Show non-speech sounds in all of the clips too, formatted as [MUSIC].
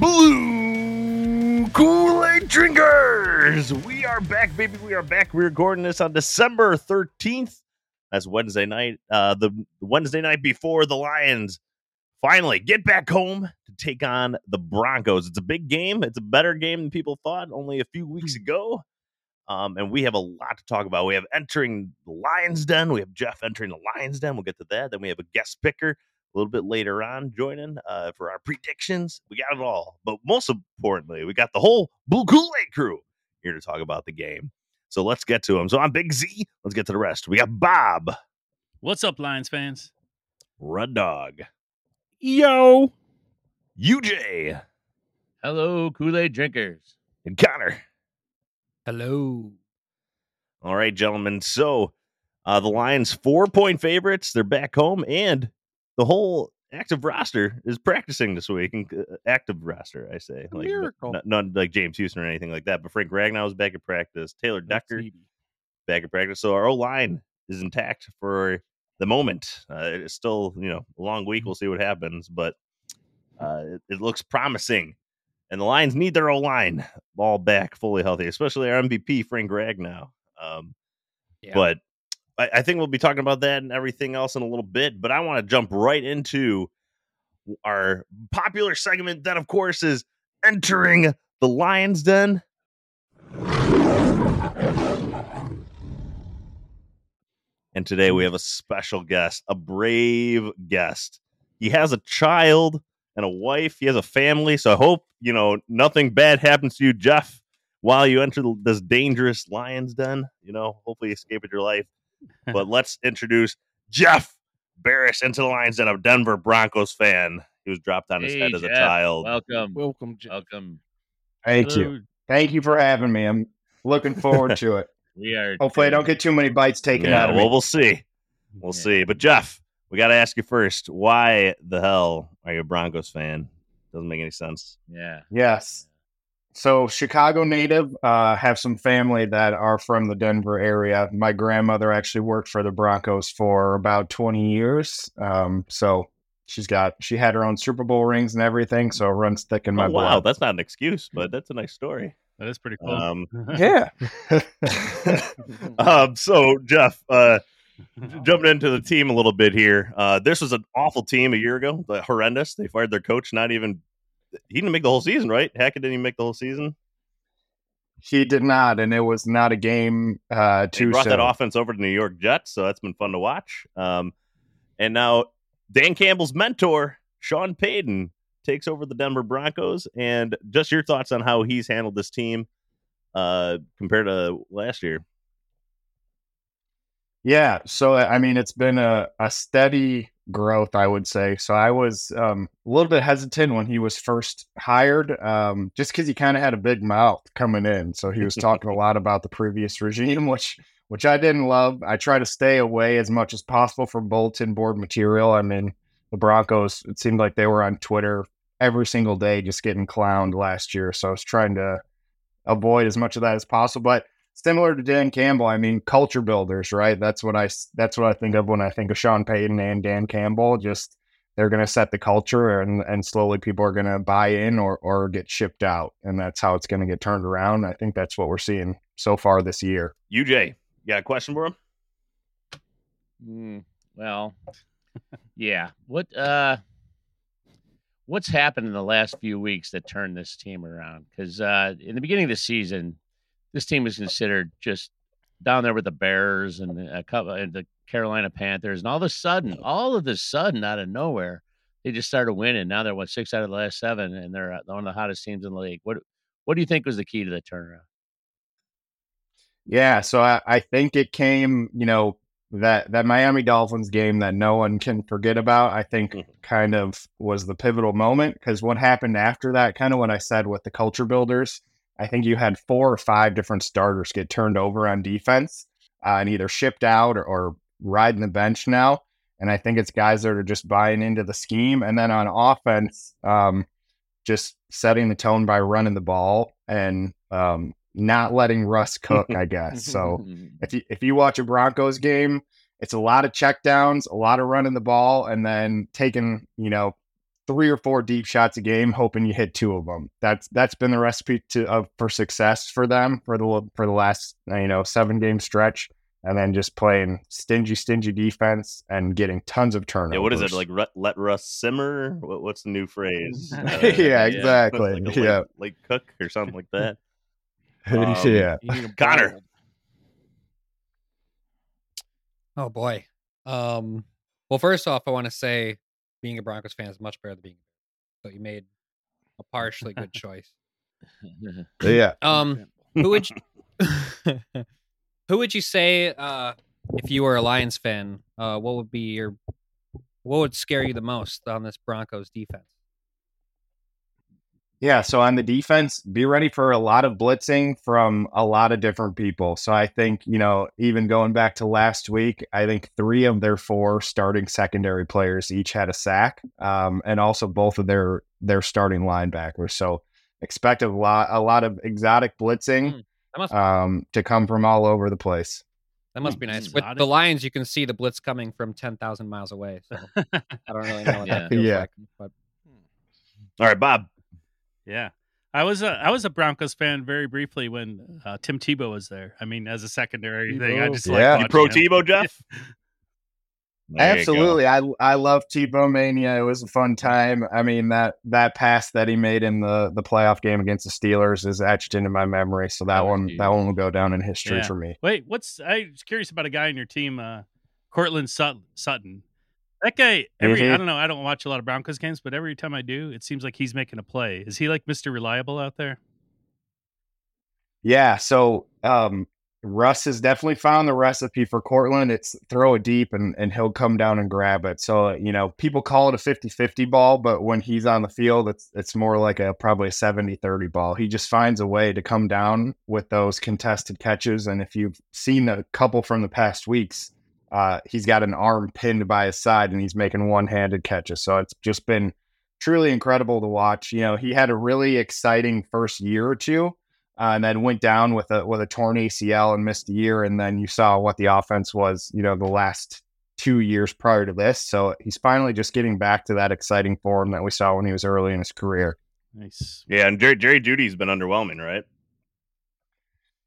Blue Kool Aid drinkers, we are back, baby. We are back. We're recording this on December thirteenth. That's Wednesday night. Uh, the Wednesday night before the Lions finally get back home to take on the Broncos. It's a big game. It's a better game than people thought only a few weeks ago. Um, and we have a lot to talk about. We have entering the Lions Den. We have Jeff entering the Lions Den. We'll get to that. Then we have a guest picker a little bit later on joining uh, for our predictions. We got it all. But most importantly, we got the whole Blue Kool Aid crew here to talk about the game. So let's get to them. So I'm Big Z. Let's get to the rest. We got Bob, What's up, Lions fans? Red Dog, Yo. UJ, Hello, Kool Aid drinkers. and Connor. Hello. All right, gentlemen. So uh, the Lions four point favorites. They're back home, and the whole active roster is practicing this week. And uh, active roster, I say, like miracle. Not, not like James Houston or anything like that. But Frank Ragnow is back at practice. Taylor Decker back at practice. So our O line is intact for the moment. Uh, it's still, you know, a long week. We'll see what happens, but uh, it, it looks promising. And the Lions need their O line all back fully healthy, especially our MVP Frank Ragnow. Um, Yeah. But I, think we'll be talking about that and everything else in a little bit. But I want to jump right into our popular segment that, of course, is entering the Lions Den. And today we have a special guest, a brave guest. He has a child and a wife. He has a family. So I hope, you know, nothing bad happens to you, Jeff, while you enter this dangerous lion's den. You know, hopefully escape with your life. But let's introduce Jeff Barris into the Lions den, a Denver Broncos fan. He was dropped on his Hey, head as a child. Welcome. Welcome. Jeff. Welcome. Thank you. Thank you for having me. I'm looking forward [LAUGHS] to it. We are. Hopefully, I don't get too many bites taken yeah, out of well, me. we'll see. We'll Yeah. see. But Jeff, we got to ask you first: Why the hell are you a Broncos fan? Doesn't make any sense. Yeah. Yes. So, Chicago native, uh, have some family that are from the Denver area. My grandmother actually worked for the Broncos for about 20 years. Um, so, she's got, she had her own Super Bowl rings and everything. So, it runs thick in my oh, wow, blood. that's not an excuse, but that's a nice story. That is pretty cool. Um, Yeah. [LAUGHS] [LAUGHS] um, so Jeff, uh, [LAUGHS] jumping into the team a little bit here. Uh, this was an awful team a year ago, like, horrendous. They fired their coach. Not even he didn't make the whole season, right? Hackett didn't even make the whole season. he did not. And it was not a game uh, too brought that offense over to New York Jets, so that's been fun to watch. Um, and now Dan Campbell's mentor, Sean Payton, takes over the Denver Broncos. And just your thoughts on how he's handled this team uh, compared to last year. Yeah, so I mean, it's been a, a steady growth, I would say. So I was um, a little bit hesitant when he was first hired, um, just because he kind of had a big mouth coming in. So he was talking a lot about the previous regime, [LAUGHS] which which I didn't love. I try to stay away as much as possible from bulletin board material. I mean, the Broncos. It seemed like they were on Twitter every single day, just getting clowned last year. So I was trying to avoid as much of that as possible, but similar to Dan Campbell, I mean, culture builders, right? That's what I that's what I think of when I think of Sean Payton and Dan Campbell. Just they're going to set the culture, and and slowly people are going to buy in or or get shipped out, and that's how it's going to get turned around. I think that's what we're seeing so far this year. UJ, you got a question for him? Mm, well, yeah. What uh, what's happened in the last few weeks that turned this team around? Because uh, in the beginning of the season, this team was considered just down there with the Bears and a couple and the Carolina Panthers, and all of a sudden, all of a sudden, out of nowhere, they just started winning. Now they're what six out of the last seven, and they're uh, one of the hottest teams in the league. What what do you think was the key to the turnaround? Yeah, so I, I think it came, you know, that that Miami Dolphins game that no one can forget about, I think Mhm. kind of was the pivotal moment because what happened after that, kind of what I said with the culture builders, I think you had four or five different starters get turned over on defense uh, and either shipped out or, or riding the bench now. And I think it's guys that are just buying into the scheme. And then on offense, um, just setting the tone by running the ball and um, not letting Russ [LAUGHS] cook, I guess. So if you if you watch a Broncos game, it's a lot of checkdowns, a lot of running the ball, and then taking you know three or four deep shots a game, hoping you hit two of them. That's that's been the recipe to of for success for them for the for the last you know seven game stretch, and then just playing stingy, stingy defense and getting tons of turnovers. Yeah, what is it like? Ru- let Russ simmer. What, what's the new phrase? [LAUGHS] Uh, [LAUGHS] yeah, [LAUGHS] exactly. like late, yeah, like cook or something like that. Um, yeah. You need a Connor. Oh boy. Um. Well, first off, I want to say being a Broncos fan is much better than being. So you made a [LAUGHS] partially good choice. Yeah. Um. Who would you, [LAUGHS] who would you say uh if you were a Lions fan? Uh, what would be your what would scare you the most on this Broncos defense? Yeah, so on the defense, be ready for a lot of blitzing from a lot of different people. So I think, you know, even going back to last week, I think three of their four starting secondary players each had a sack, um, and also both of their their starting linebackers. So expect a lot a lot of exotic blitzing Hmm, That must um, to come from all over the place. that must be nice. With the Lions, you can see the blitz coming from ten thousand miles away. So [LAUGHS] I don't really know what Yeah. that feels Yeah. like. But All right, Bob. Yeah. I was a I was a Broncos fan very briefly when uh, Tim Tebow was there. I mean, as a secondary thing, I just Yeah. like You You watching pro him. Tebow, Jeff? [LAUGHS] There you go. Absolutely. I I love Tebow Mania. It was a fun time. I mean that that pass that he made in the the playoff game against the Steelers is etched into my memory. So that That was one that one will go down in history Yeah. for me. Wait, what's I was curious about a guy in your team, uh, Courtland Sut- Sutton. That guy, every Mhm. I don't know, I don't watch a lot of Broncos games, but every time I do, it seems like he's making a play. Is he like Mister Reliable out there? Yeah. So um Russ has definitely found the recipe for Courtland. It's throw it deep and, and he'll come down and grab it. So, you know, people call it a 50-50 ball, but when he's on the field, it's it's more like a probably a 70-30 ball. He just finds a way to come down with those contested catches. And if you've seen a couple from the past weeks, uh, he's got an arm pinned by his side and he's making one-handed catches. So it's just been truly incredible to watch. You know, he had a really exciting first year or two uh, and then went down with a with a torn ACL and missed a year. And then you saw what the offense was, you know, the last two years prior to this. So he's finally just getting back to that exciting form that we saw when he was early in his career. Nice. Yeah, and Jerry, Jerry Jeudy's been underwhelming, right?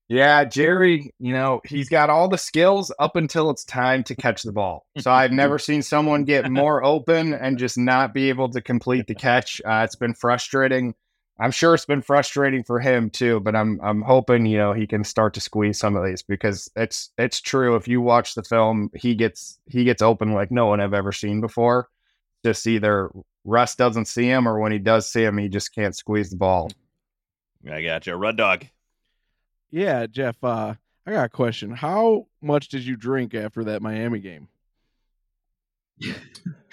Yeah, Jerry, you know, he's got all the skills up until it's time to catch the ball. So I've [LAUGHS] never seen someone get more open and just not be able to complete the catch. Uh, it's been frustrating. I'm sure it's been frustrating for him too, but I'm I'm hoping, you know, he can start to squeeze some of these because it's it's true if you watch the film, he gets he gets open like no one I've ever seen before. Just either Russ doesn't see him or when he does see him, he just can't squeeze the ball. I got you. Red Dog. Yeah, Jeff. Uh, I got a question. How much did you drink after that Miami game? [LAUGHS]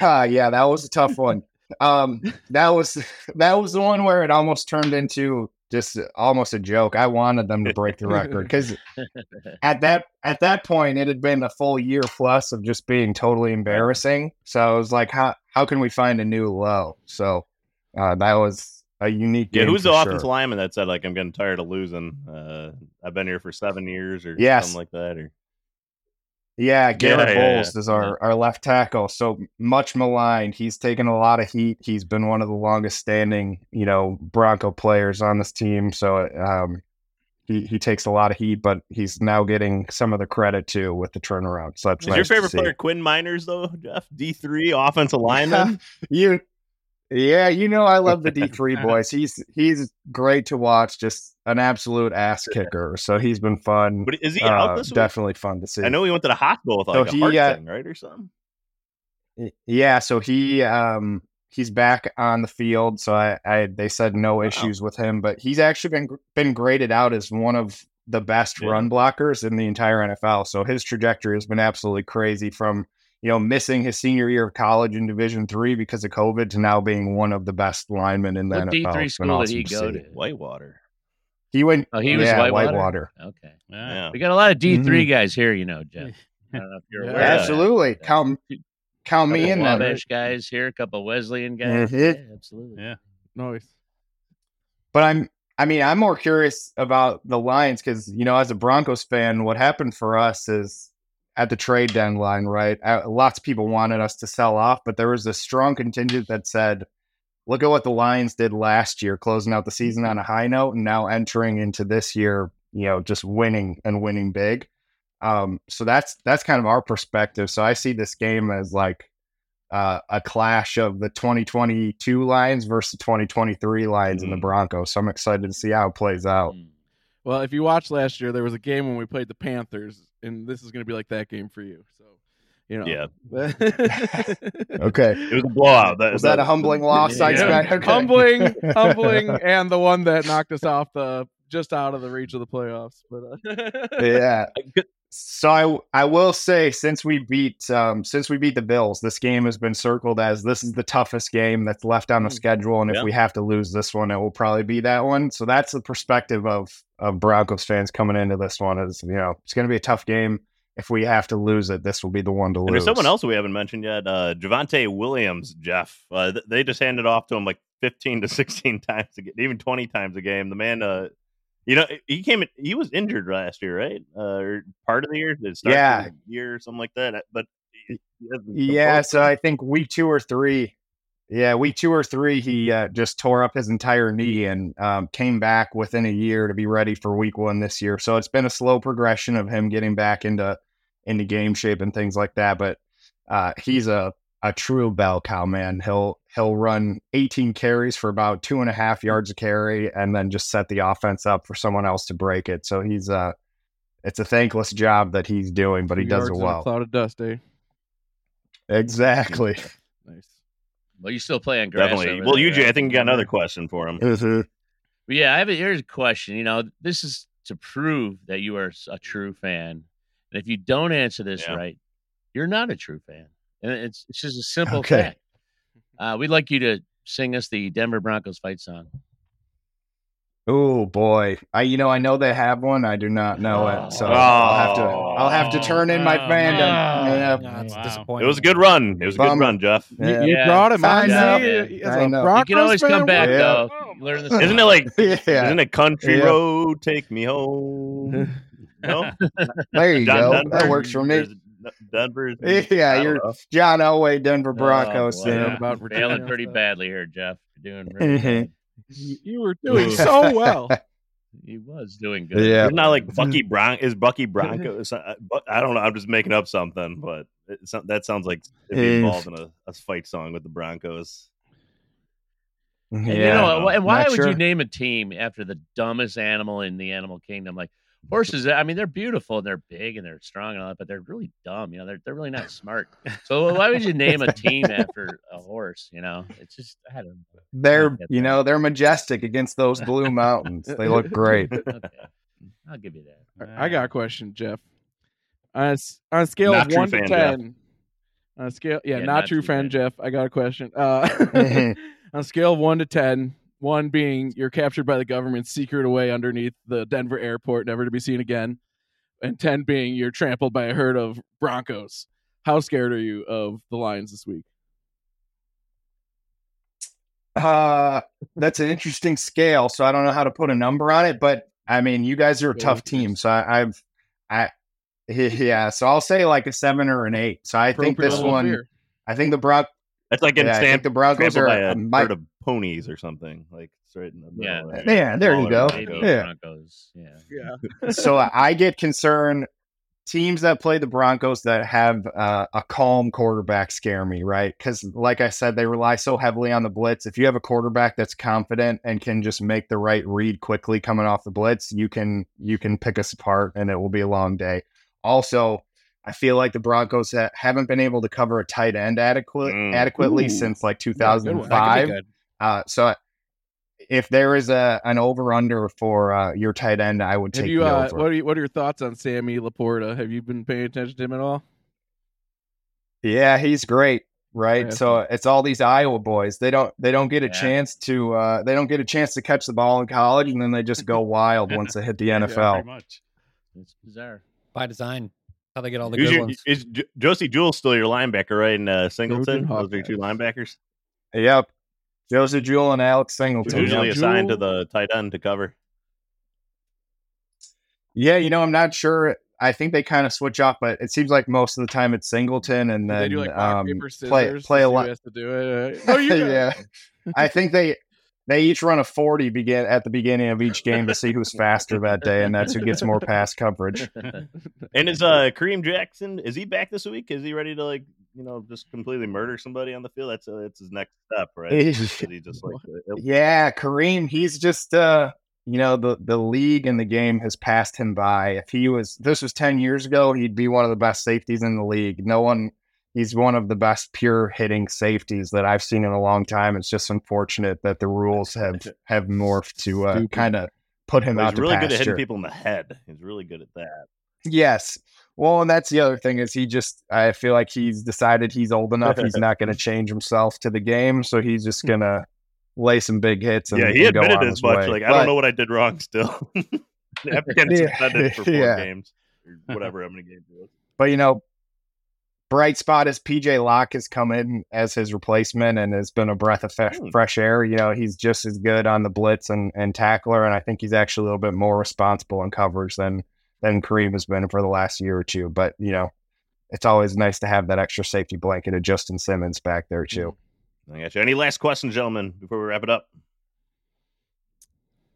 Ah, yeah, that was a tough one. Um, that was that was the one where it almost turned into just almost a joke. I wanted them to break the record because [LAUGHS] at that at that point it had been a full year plus of just being totally embarrassing. So I was like, how how can we find a new low? So uh, that was a unique. Yeah, game who's the offensive sure. lineman that said like I'm getting tired of losing? Uh, I've been here for seven years or Yes. something like that. Or Yeah, Garett Yeah, Bolles yeah. is our, our left tackle. So much maligned. He's taken a lot of heat. He's been one of the longest standing, you know, Bronco players on this team. So um, he, he takes a lot of heat, but he's now getting some of the credit too with the turnaround. So that's is nice your favorite player Quinn Meinerz though, Jeff? D three offensive [LAUGHS] lineman. you yeah, you know I love the [LAUGHS] D three boys. He's he's great to watch, just an absolute ass kicker. So he's been fun. but is he Uh, out this week? definitely fun to see. I know he went to the hospital with So like a he, heart uh, thing, right, or something. Yeah, so he um he's back on the field. So I, I they said no issues with him, but he's actually been been graded out as one of the best Yeah. run blockers in the entire NFL. So his trajectory has been absolutely crazy from you know missing his senior year of college in Division three because of COVID to now being one of the best linemen in the What NFL. D three It's been school did he go see. to? Whitewater. He went. Oh, he was yeah, Whitewater? Whitewater. Okay. Yeah. Yeah. We got a lot of D Mm-hmm. 3 guys here, you know, Jeff. [LAUGHS] I don't know if you're Yeah. aware. that. Absolutely. Yeah. Count count me Couple in there. Guys here, a couple Wesleyan guys. Mhm. Yeah, absolutely. Yeah. Nice. But I'm I mean, I'm more curious about the Lions because you know, as a Broncos fan, what happened for us is at the trade deadline, right? Uh, lots of people wanted us to sell off, but there was a strong contingent that said, "Look at what the Lions did last year, closing out the season on a high note, and now entering into this year, you know, just winning and winning big." Um, so that's that's kind of our perspective. So I see this game as like uh, a clash of the 2022 Lions versus the 2023 Lions and the Mm. Broncos. So I'm excited to see how it plays out. Mm. Well, if you watched last year, there was a game when we played the Panthers, and this is going to be like that game for you. So, you know. Yeah. [LAUGHS] Okay. It was a blowout. That, Was that a humbling loss? I Yeah. expect? Okay. humbling, humbling, [LAUGHS] and the one that knocked us off the just out of the reach of the playoffs. But uh, yeah. [LAUGHS] So I I will say since we beat um since we beat the Bills, this game has been circled as this is the toughest game that's left on the Mm. schedule, and if Yeah. we have to lose this one, it will probably be that one. So that's the perspective of of Broncos fans coming into this one is you know it's going to be a tough game. If we have to lose it, this will be the one to And lose. there's someone else we haven't mentioned yet. Uh, Javonte Williams, Jeff. Uh, th- they just handed off to him like 15 to [LAUGHS] 16 times a game, even 20 times a game. The man, uh, you know, he came. He was injured last year, right? Uh, or part of the year, Did it start Yeah. year or something like that. But he hasn't Yeah, so I think week two or three. Yeah, week two or three, he uh, just tore up his entire knee and um, came back within a year to be ready for week one this year. So it's been a slow progression of him getting back into into game shape and things like that. But uh, he's a a true bell cow man. He'll he'll run 18 carries for about two and a half yards a carry, and then just set the offense up for someone else to break it. So he's uh it's a thankless job that he's doing, but he does it yards a well. Cloud of dust, eh? Exactly. [LAUGHS] Nice. Well, you still play on grass. definitely. over Well, there, UJ, I think you got another question for him. Mhm. But yeah, I have a, here's a question. You know, this is to prove that you are a true fan. And if you don't answer this Yeah. right, you're not a true fan. And it's it's just a simple Okay. fact. Uh, we'd like you to sing us the Denver Broncos fight song. Oh boy, I you know I know they have one. I do not know it, so I'll have to I'll have to turn in my Oh, fandom. no. Yeah. No, it's Wow. disappointing. It was a good run. It was a good Bummer. run, Jeff. You, Yeah. you Yeah. brought him I know. see, as know. You You can always come back what- though. Oh, learn this. Isn't it like? [LAUGHS] Yeah. Isn't it country Yeah. road? Take me home. [LAUGHS] No, There you John go. Denver? That works for me. There's Denver's. [LAUGHS] Yeah, I don't you're know. John Elway, Denver Oh, Broncos. boy, fan. yeah. about failing pretty badly here, Jeff. You're doing [LAUGHS] really Mhm. You, you were doing so well. [LAUGHS] He was doing good. Yeah. It's not like Bucky Bron is Bucky Bronco. uh, but I don't know. I'm just making up something, but it's not, that sounds like it'd be involved in a, a fight song with the Broncos. And Yeah. you know, and why would sure. you name a team after the dumbest animal in the animal kingdom? Like horses, I mean, they're beautiful and they're big and they're strong and all that, but they're really dumb. You know, they're they're really not smart. So why would you name a [LAUGHS] team after a horse? You know, it's just I don't know. They're get you know they're majestic against those blue mountains. They look great. [LAUGHS] Okay, I'll give you that. I got a question, Jeff. On a, s- on a scale Not of true one to fan, Jeff. ten, on a scale, yeah, Yeah, not, not true true fan, fan. Jeff. I got a question. Uh, [LAUGHS] on a scale of one to ten, one being you're captured by the government, secret away underneath the Denver airport, never to be seen again, and ten being you're trampled by a herd of Broncos. How scared are you of the Lions this week? Uh, that's an interesting scale. So I don't know how to put a number on it, but I mean, you guys are a Yeah, tough team. So I, I've, I, [LAUGHS] yeah. So I'll say like a seven or an eight. So I think this one, fear. I think the Bron, That's like in yeah, I Stamp, the Broncos trampled are by a might- herd of ponies or something. Like it's right in the middle Yeah. there. Yeah, there you go. Yeah. Broncos. Yeah. Yeah. [LAUGHS] so I get concerned. Teams that play the Broncos that have uh, a calm quarterback scare me, right? Because, like I said, they rely so heavily on the blitz. If you have a quarterback that's confident and can just make the right read quickly coming off the blitz, you can you can pick us apart, and it will be a long day. Also, I feel like the Broncos ha- haven't been able to cover a tight end adequate, Mm. adequately Ooh. since like Yeah, good one. That could be 2005. good. Uh, so, if there is a an over under for uh, your tight end, I would Have take you? the Uh, over. what are you, What are your thoughts on Sammy LaPorta? Have you been paying attention to him at all? Yeah, he's great, right? Yeah. So it's all these Iowa boys. They don't they don't get a Yeah. chance to uh they don't get a chance to catch the ball in college and then they just go [LAUGHS] wild once they hit the Yeah, NFL. much. It's bizarre. by design. How they get all the Who's good your- ones. is J- Josey Jewell still your linebacker, right? In uh, Singleton, Trojan those are your two linebackers. Yep. Josey Jewell and Alex Singleton. Who's usually Yep. assigned to the tight end to cover. Yeah, you know, I'm not sure. I think they kind of switch off, but it seems like most of the time it's Singleton and then they do like um, paper scissors. play play a lot. has to do it. No, [LAUGHS] you it. yeah. I think they they each run a 40 begin at the beginning of each game to see who's faster that day, and that's who gets more pass coverage. And is uh Kareem Jackson is he back this week? Is he ready to like you know just completely murder somebody on the field? That's uh, that's his next step, right? He just like uh, Yeah, Kareem, he's just uh you know, the the league and the game has passed him by. If he was this was 10 years ago, he'd be one of the best safeties in the league. No one he's one of the best pure hitting safeties that I've seen in a long time. It's just unfortunate that the rules have [LAUGHS] have morphed to uh, kind of put him well, out he's really good at hitting people in the head. He's really good at that. Yes. Well, and that's the other thing is he just I feel like he's decided he's old enough. He's not going [LAUGHS] to change himself to the game, so he's just [LAUGHS] going to lay some big hits. And, yeah, he and admitted as much. way. Like I don't know what I did wrong. Still, Yeah. suspended for four Yeah. games or whatever, how many games it was. But you know, bright spot is PJ Locke has come in as his replacement and has been a breath of fresh, Hmm. fresh air. You know, he's just as good on the blitz and, and tackler, and I think he's actually a little bit more responsible in coverage than than Kareem has been for the last year or two. But you know, it's always nice to have that extra safety blanket of Justin Simmons back there too. I got you. Any last questions, gentlemen, before we wrap it up?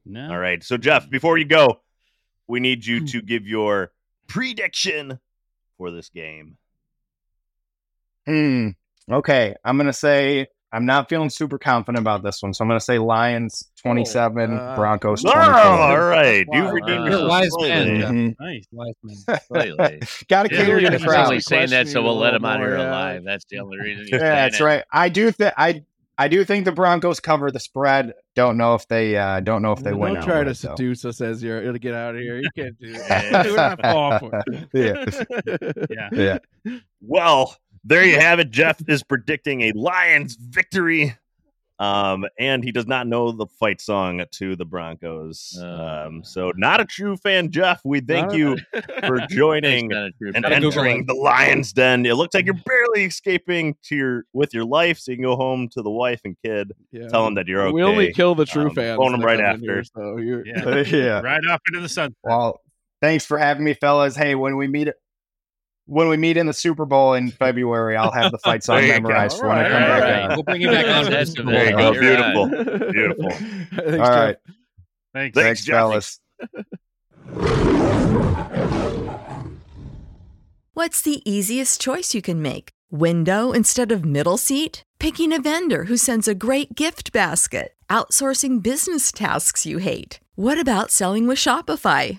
No. All right. So, Jeff, before you go, we need you to give your prediction for this game. Hmm. Okay, I'm gonna say I'm not feeling super confident about this one, so I'm gonna say Lions 27, uh, Broncos Oh, 24. all right. You Wow. redeemed You're a yourself wise man, Jeff. Mhm. Nice. Wise man. Got to Yeah, cater to the he's crowd. only saying that so we'll let him out here more, yeah. alive. That's the only reason. He's Yeah, that's it. right. I do think I I do think the Broncos cover the spread. Don't know if they uh don't know if they win. Don't win. try to outright, though. seduce us as you're to get out of here. You can't do that. We're not falling for it. [LAUGHS] [LAUGHS] Yeah. Yeah. Yeah. [LAUGHS] Well, there you have it. Jeff is predicting a Lions victory. Um, and he does not know the fight song to the Broncos. Uh. Um, so not a true fan, Jeff. We thank Not a- you for [LAUGHS] joining That's not a true and entering the lion's den. It looks like you're barely escaping to your with your life, so you can go home to the wife and kid. Yeah. Tell them that you're okay. We only kill the true Um, fans. phone 'em that right after. here, so you're, Yeah. [LAUGHS] yeah. [LAUGHS] Right off into the sun. Well, thanks for having me, fellas. Hey, when we meet when we meet in the Super Bowl in [LAUGHS] February, I'll have the fight song There you go. memorized for when I come right, back all right. on. We'll bring you back on. the That's Super a There you go. Beautiful. Beautiful. Beautiful. [LAUGHS] Thanks, All Jeff. Thanks. Thanks, Thanks, fellas. What's the easiest choice you can make? Window instead of middle seat? Picking a vendor who sends a great gift basket? Outsourcing business tasks you hate? What about selling with Shopify?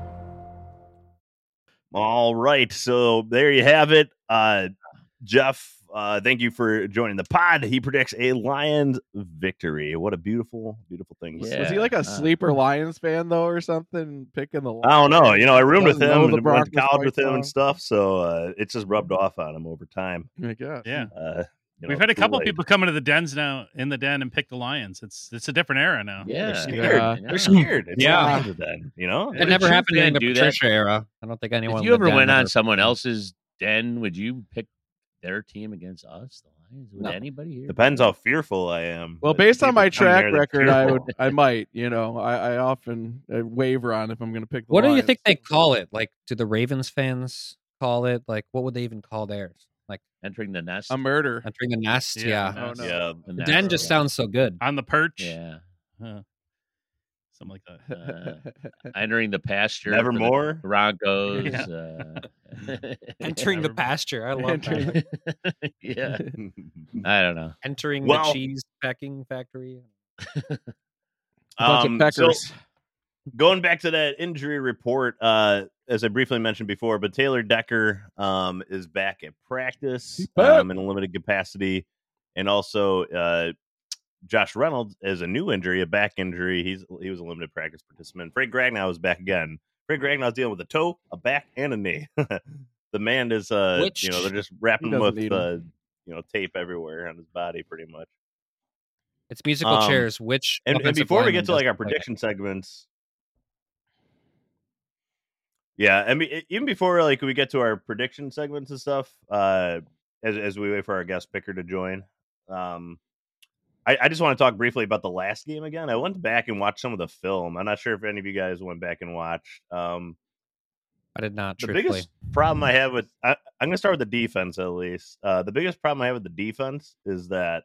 All right, so there you have it. Uh, Jeff, uh, thank you for joining the pod. He predicts a Lions victory. What a beautiful, beautiful thing. Yeah. Was he like a uh, sleeper Lions fan though, or something? Picking the. I don't know. You know, I roomed with him and went to college with quite him and stuff, so uh, it just rubbed off on him over time. I guess. Yeah. Uh, you We've had a couple Kool-Aid. people come into the dens now in the den and pick the lions. It's it's a different era now. Yeah, They're Yeah. scared. Yeah. They're scared. It's Yeah. yeah. then, you know. It never happened in the do that? Patricia era. I don't think anyone. If you ever went on ever- someone else's den, would you pick their team against us, the Lions? Would No. anybody here? Depends how fearful I am. Well, based on my track record, I would, I might. You know, I, I often uh, waver on if I'm going to pick. The What do you think they call it? Like, do the Ravens fans call it? Like, what would they even call theirs? Like Entering the nest. A murder. entering the nest? Yeah. Yeah. Oh no. Yeah, The The nest, den just yeah. sounds so good. On the perch. Yeah. Huh. Something like that. Uh, entering the pasture. for the Nevermore. Broncos. Yeah. Uh, [LAUGHS] Entering the pasture. I love Entering that. [LAUGHS] yeah. [LAUGHS] I don't know. Entering Well- the cheese packing factory. A bunch Um, of so- going back to that injury report, uh, as I briefly mentioned before, but Taylor Decker um, is back at practice um, in a limited capacity, and also uh, Josh Reynolds is a new injury, a back injury. He's he was a limited practice participant. Frank Ragnow is back again. Frank Ragnow's dealing with a toe, a back, and a knee. [LAUGHS] the man is, uh, Which- you know, they're just wrapping him with, uh, you know, tape everywhere on his body, pretty much. It's musical Um, chairs. Which And, and before we get to like our doesn't play that? prediction segments, yeah, I mean, even before like we get to our prediction segments and stuff, uh, as as we wait for our guest picker to join, um, I, I just want to talk briefly about the last game again. I went back and watched some of the film. I'm not sure if any of you guys went back and watched. Um, I did not. the Truthfully, biggest problem I have with I, I'm going to start with the defense at least. Uh, the biggest problem I have with the defense is that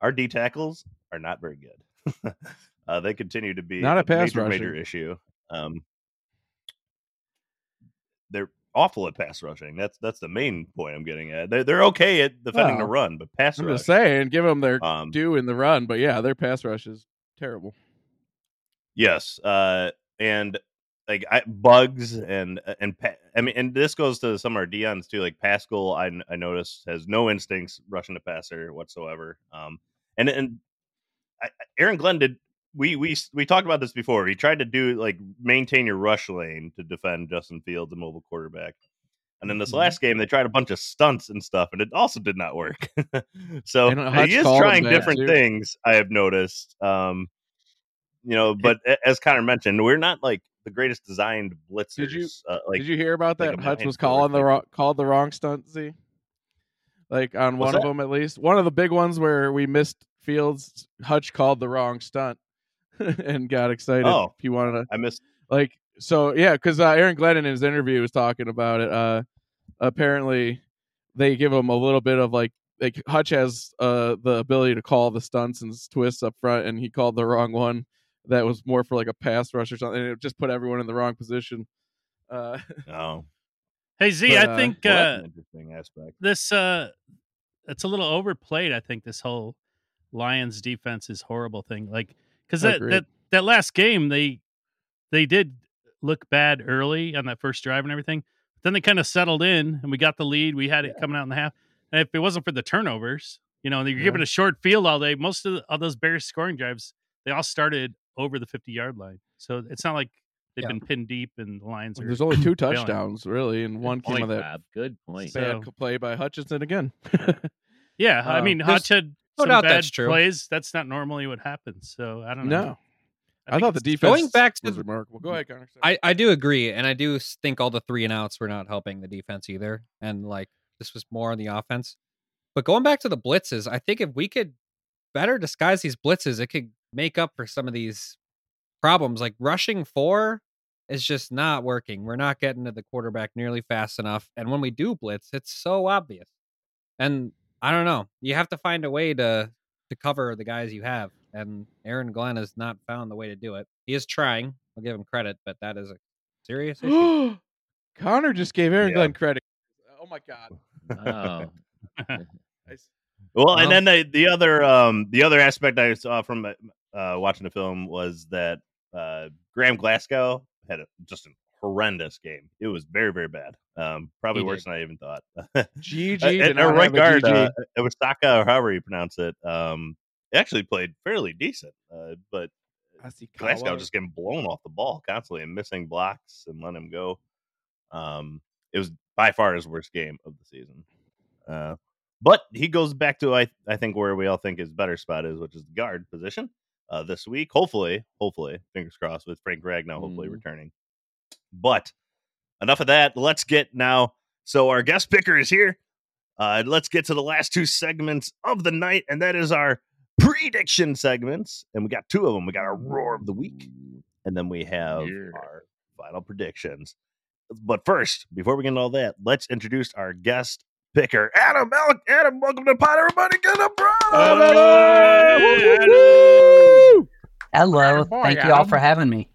our D tackles are not very good. [LAUGHS] uh, they continue to be Not a a pass major, major issue. Um, they're awful at pass rushing. That's that's the main point I'm getting at. They're they're okay at defending the run, but pass I'm rush. just saying, give them their Um, due in the run, but yeah, their pass rush is terrible. Yes, uh, and like I, Buggs and and pa- I mean, and this goes to some of our Dion's too. Like Paschal, I I noticed has no instincts rushing the passer whatsoever. Um, and and I, Aaron Glenn did. We we we talked about this before. He tried to do like maintain your rush lane to defend Justin Fields, a mobile quarterback. And then this Mhm. last game, they tried a bunch of stunts and stuff, and it also did not work. [LAUGHS] so he is trying different too. things. I have noticed. Um, you know, but as Connor mentioned, we're not like the greatest designed blitzers. Did you- uh, like, Did you hear about that? a Hutch was calling the wrong, called the wrong stunt. See, like on What's one of them at least. One of the big ones where we missed Fields. Hutch called the wrong stunt [LAUGHS] and got excited. Oh. he wanted to I missed. like so yeah because uh, aaron glenn in his interview was talking about it uh apparently they give him a little bit of like like hutch has uh the ability to call the stunts and twists up front and he called the wrong one that was more for like a pass rush or something and it just put everyone in the wrong position uh Oh, [LAUGHS] Hey Z, But, I uh, think well, uh, that's an interesting aspect. this uh it's a little overplayed i think this whole lions defense is horrible thing like because that, that that last game they they did look bad early on that first drive and everything then they kind of settled in and we got the lead we had it coming out in the half and if it wasn't for the turnovers you know you're Yeah. giving a short field all day most of, the, of those bears scoring drives they all started over the 50 yard line so it's not like they've Yeah. been pinned deep and the lions are there's only two touchdowns really and one came Point, of that Bob. Good point. bad So- play by hutchinson again [LAUGHS] Yeah, I Um, mean, there's Hutch had no some doubt bad that's true. plays. That's not normally what happens. So I don't know. no i, think thought the defense Going back to was the- remarkable go ahead Connor. I, I do agree, and I do think all the three and outs were not helping the defense either. And like this was more on the offense. But going back to the blitzes, I think if we could better disguise these blitzes, it could make up for some of these problems. Like rushing four is just not working. We're not getting to the quarterback nearly fast enough. And when we do blitz, it's so obvious. And I don't know. You have to find a way to to cover the guys you have. and Aaron Glenn has not found the way to do it. He is trying. I'll give him credit, but that is a serious issue. [GASPS] Connor just gave Aaron Yeah. Glenn credit. Oh my god. Oh, [LAUGHS] Well, [LAUGHS] Well- and then the the other um the other aspect I saw from uh watching the film was that uh Graham Glasgow had a, just a horrendous game. It was very very bad. Um, probably He worse did. than I even thought. GG [LAUGHS] Uh, and our right guard, uh, it was Saka or however you pronounce it. Um, he actually played fairly decent, uh, but Glasgow just getting blown off the ball constantly and missing blocks and letting him go. Um, it was by far his worst game of the season. Uh, but he goes back to I I think where we all think his better spot is, which is the guard position. Uh, this week, hopefully, hopefully, fingers crossed, with Frank Ragnow hopefully Mhm. returning. But enough of that. Let's get now. So our guest picker is here. Uh, let's get to the last two segments of the night, and that is our prediction segments. And we got two of them. We got our roar of the week, and then we have Yeah. our final predictions. But first, before we get into all that, let's introduce our guest picker, Adam. Alec, Adam, welcome to the pod, everybody. Get up, bro. Hello. boy, Thank you all for having me.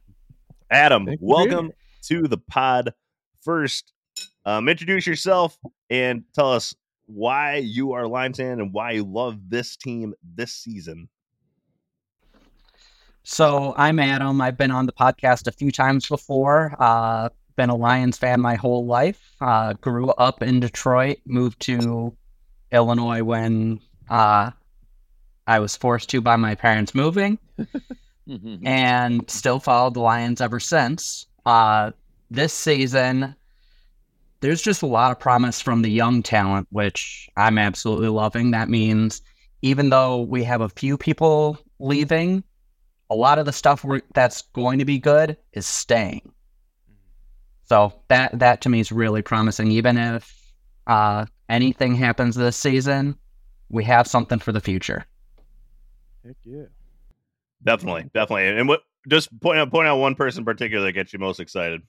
Adam, Thank you for being welcome to the pod. First, um, introduce yourself and tell us why you are a Lions fan and why you love this team this season. So I'm Adam. I've been on the podcast a few times before. Uh, been a Lions fan my whole life. Uh, grew up in Detroit. Moved to Illinois when uh, I was forced to by my parents moving, [LAUGHS] and still followed the Lions ever since. Uh, this season, there's just a lot of promise from the young talent, which I'm absolutely loving. That means even though we have a few people leaving, a lot of the stuff we're, that's going to be good is staying. So that that to me is really promising. Even if uh, anything happens this season, we have something for the future. Heck yeah. Definitely, definitely. And what just point out point out one person in particular that gets you most excited.